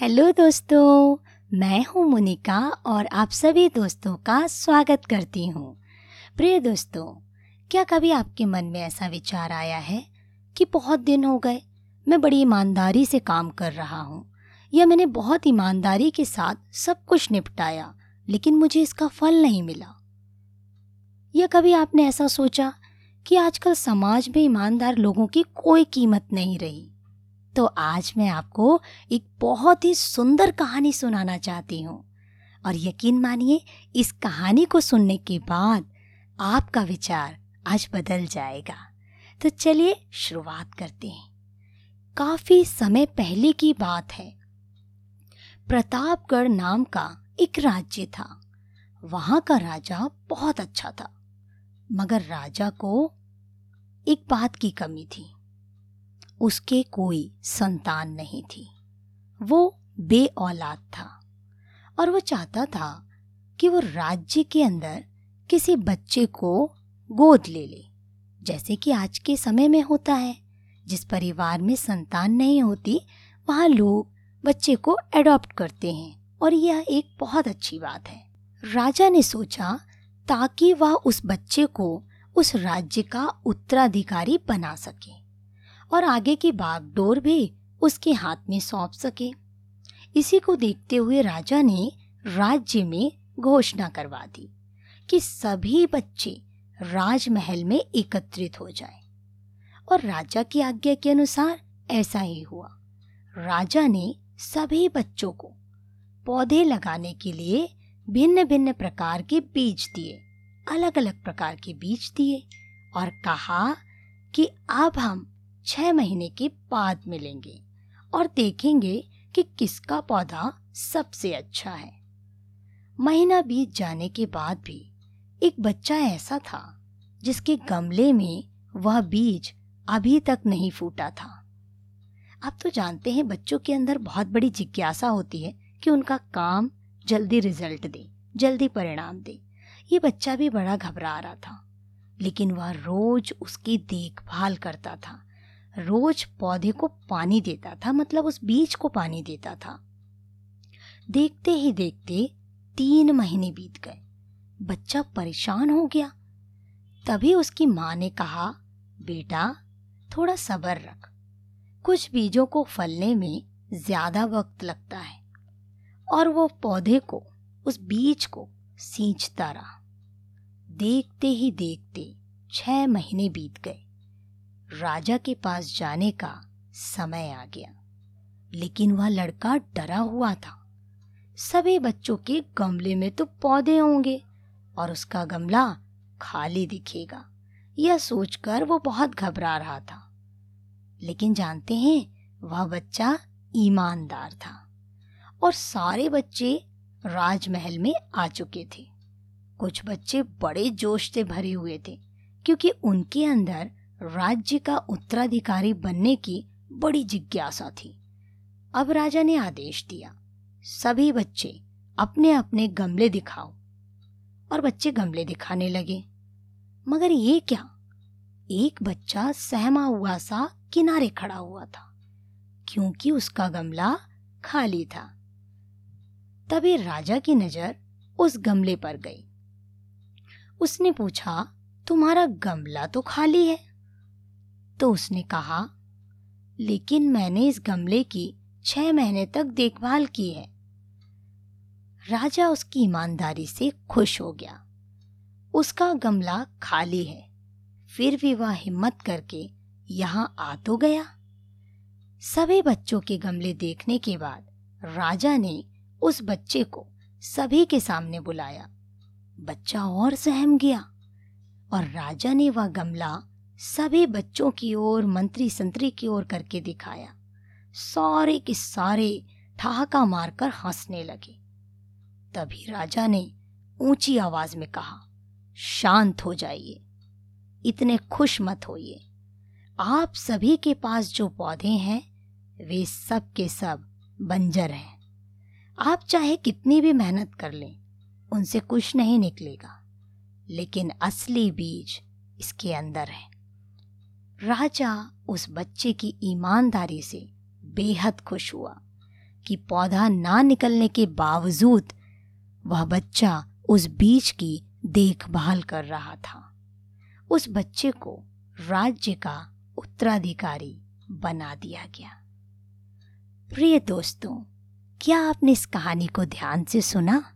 Hello दोस्तों, मैं हूँ मुनिका और आप सभी दोस्तों का स्वागत करती हूँ। प्रिय दोस्तों, क्या कभी आपके मन में ऐसा विचार आया है कि बहुत दिन हो गए, मैं बड़ी ईमानदारी से काम कर रहा हूँ, या मैंने बहुत ईमानदारी के साथ सब कुछ निपटाया, लेकिन मुझे इसका फल नहीं मिला? या कभी आपने ऐसा सोचा कि आजकल समाज में ईमानदार लोगों की कोई कीमत नहीं रही? तो आज मैं आपको एक बहुत ही सुंदर कहानी सुनाना चाहती हूँ। और यकीन मानिए, इस कहानी को सुनने के बाद आपका विचार आज बदल जाएगा। तो चलिए शुरुआत करते हैं। काफ़ी समय पहले की बात है। प्रतापगढ़ नाम का एक राज्य था। वहाँ का राजा बहुत अच्छा था। मगर राजा को एक बात की कमी थी। उसके कोई संतान नहीं थी। वो बे औलाद था और वो चाहता था कि वो राज्य के अंदर किसी बच्चे को गोद ले ले, जैसे कि आज के समय में होता है। जिस परिवार में संतान नहीं होती, वहाँ लोग बच्चे को एडॉप्ट करते हैं और यह एक बहुत अच्छी बात है। राजा ने सोचा ताकि वह उस बच्चे को उस राज्य का उत्तराधिकारी बना सके। और आगे की बागडोर भी उसके हाथ में सौंप सके इसी को देखते हुए राजा ने राज्य में घोषणा करवा दी कि सभी बच्चे राजमहल में एकत्रित हो जाएँ। और राजा की आज्ञा के अनुसार ऐसा ही हुआ राजा ने सभी बच्चों को पौधे लगाने के लिए भिन्न भिन्न प्रकार के बीज दिए अलग अलग प्रकार के बीज दिए और कहा कि अब हम छह महीने के बाद मिलेंगे और देखेंगे कि किसका पौधा सबसे अच्छा है। महीना बीत जाने के बाद भी एक बच्चा ऐसा था जिसके गमले में वह बीज अभी तक नहीं फूटा था। आप तो जानते हैं बच्चों के अंदर बहुत बड़ी जिज्ञासा होती है कि उनका काम जल्दी रिज़ल्ट दे, जल्दी परिणाम दे। ये बच्चा भी बड़ा घबरा रहा था, लेकिन वह रोज उसकी देखभाल करता था। रोज पौधे को पानी देता था मतलब उस बीज को पानी देता था। देखते ही देखते तीन महीने बीत गए। बच्चा परेशान हो गया। तभी उसकी माँ ने कहा, बेटा, थोड़ा सब्र रख। कुछ बीजों को फलने में ज़्यादा वक्त लगता है। और वो पौधे को, उस बीज को सींचता रहा। देखते ही देखते छह महीने बीत गए। राजा के पास जाने का समय आ गया। लेकिन वह लड़का डरा हुआ था। सभी बच्चों के गमले में तो पौधे होंगे और उसका गमला खाली दिखेगा। यह सोचकर वो बहुत घबरा रहा था। लेकिन जानते हैं, वह बच्चा ईमानदार था और सारे बच्चे राजमहल में आ चुके थे। कुछ बच्चे बड़े जोश से भरे हुए थे, क्योंकि उनके अंदर राज्य का उत्तराधिकारी बनने की बड़ी जिज्ञासा थी। अब राजा ने आदेश दिया, सभी बच्चे अपने अपने गमले दिखाओ। और बच्चे गमले दिखाने लगे। मगर ये क्या? एक बच्चा सहमा हुआ सा किनारे खड़ा हुआ था, क्योंकि उसका गमला खाली था। तभी राजा की नज़र उस गमले पर गई। उसने पूछा, तुम्हारा गमला तो खाली है? तो उसने कहा, लेकिन मैंने इस गमले की छह महीने तक देखभाल की है। राजा उसकी ईमानदारी से खुश हो गया। उसका गमला खाली है, फिर भी वह हिम्मत करके यहाँ आ तो गया। सभी बच्चों के गमले देखने के बाद राजा ने उस बच्चे को सभी के सामने बुलाया। बच्चा और सहम गया और राजा ने वह गमला सभी बच्चों की ओर मंत्री संतरी की ओर करके दिखाया। सारे के सारे ठहाका मारकर हंसने लगे। तभी राजा ने ऊँची आवाज़ में कहा, शांत हो जाइए। इतने खुश मत होइए। आप सभी के पास जो पौधे हैं, वे सब के सब बंजर हैं। आप चाहे कितनी भी मेहनत कर लें, उनसे कुछ नहीं निकलेगा। लेकिन असली बीज इसके अंदर है। राजा उस बच्चे की ईमानदारी से बेहद खुश हुआ कि पौधा ना निकलने के बावजूद वह बच्चा उस बीज की देखभाल कर रहा था। उस बच्चे को राज्य का उत्तराधिकारी बना दिया गया। प्रिय दोस्तों, क्या आपने इस कहानी को ध्यान से सुना?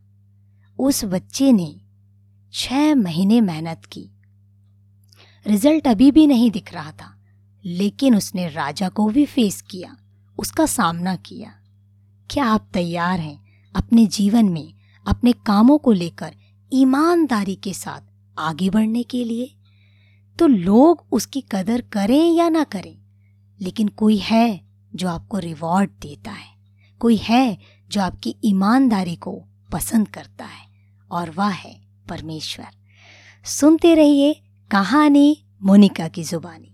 उस बच्चे ने छह महीने मेहनत की रिज़ल्ट अभी भी नहीं दिख रहा था, लेकिन उसने राजा को भी फेस किया, उसका सामना किया। क्या आप तैयार हैं अपने जीवन में अपने कामों को लेकर ईमानदारी के साथ आगे बढ़ने के लिए? तो लोग उसकी कदर करें या ना करें, लेकिन कोई है जो आपको रिवॉर्ड देता है, कोई है जो आपकी ईमानदारी को पसंद करता है, और वह है परमेश्वर। सुनते रहिए कहानी मोनिका की जुबानी।